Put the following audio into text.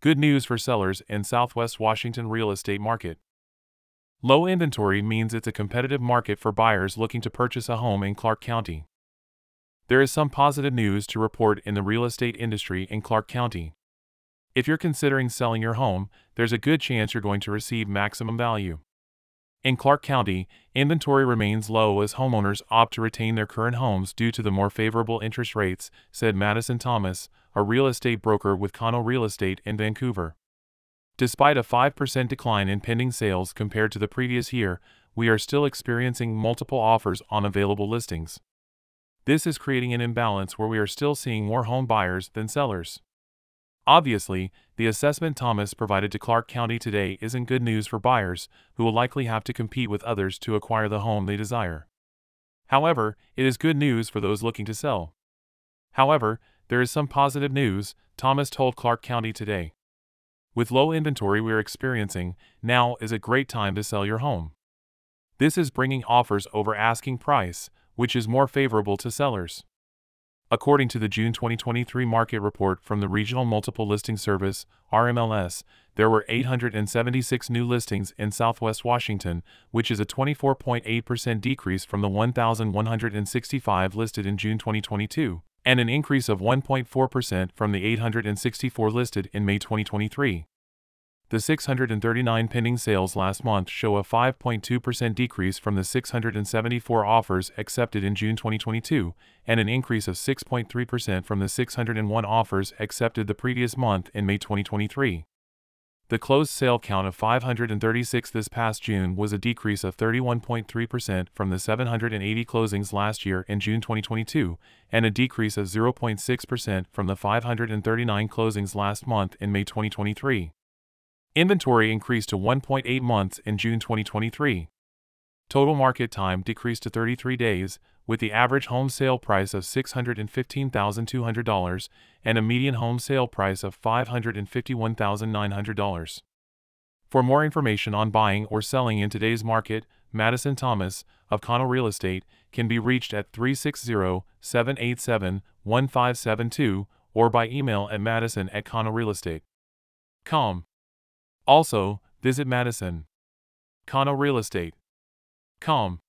Good news for sellers in Southwest Washington real estate market. Low inventory means it's a competitive market for buyers looking to purchase a home in Clark County. There is some positive news to report in the real estate industry in Clark County. If you're considering selling your home, there's a good chance you're going to receive maximum value. In Clark County, inventory remains low as homeowners opt to retain their current homes due to the more favorable interest rates, said Madison Thomas, a real estate broker with Cano Real Estate in Vancouver. Despite a 5% decline in pending sales compared to the previous year, we are still experiencing multiple offers on available listings. This is creating an imbalance where we are still seeing more home buyers than sellers. Obviously, the assessment Thomas provided to Clark County today isn't good news for buyers, who will likely have to compete with others to acquire the home they desire. However, it is good news for those looking to sell. However, there is some positive news, Thomas told Clark County today. With low inventory we're experiencing, now is a great time to sell your home. This is bringing offers over asking price, which is more favorable to sellers. According to the June 2023 market report from the Regional Multiple Listing Service, RMLS, there were 876 new listings in Southwest Washington, which is a 24.8% decrease from the 1,165 listed in June 2022, and an increase of 1.4% from the 864 listed in May 2023. The 639 pending sales last month show a 5.2% decrease from the 674 offers accepted in June 2022, and an increase of 6.3% from the 601 offers accepted the previous month in May 2023. The closed sale count of 536 this past June was a decrease of 31.3% from the 780 closings last year in June 2022, and a decrease of 0.6% from the 539 closings last month in May 2023. Inventory increased to 1.8 months in June 2023. Total market time decreased to 33 days, with the average home sale price of $615,200 and a median home sale price of $551,900. For more information on buying or selling in today's market, Madison Thomas of Cano Real Estate can be reached at 360 787 1572 or by email at madison at canorealestate.com. Also, visit Madison. Cano Real Estate. Com.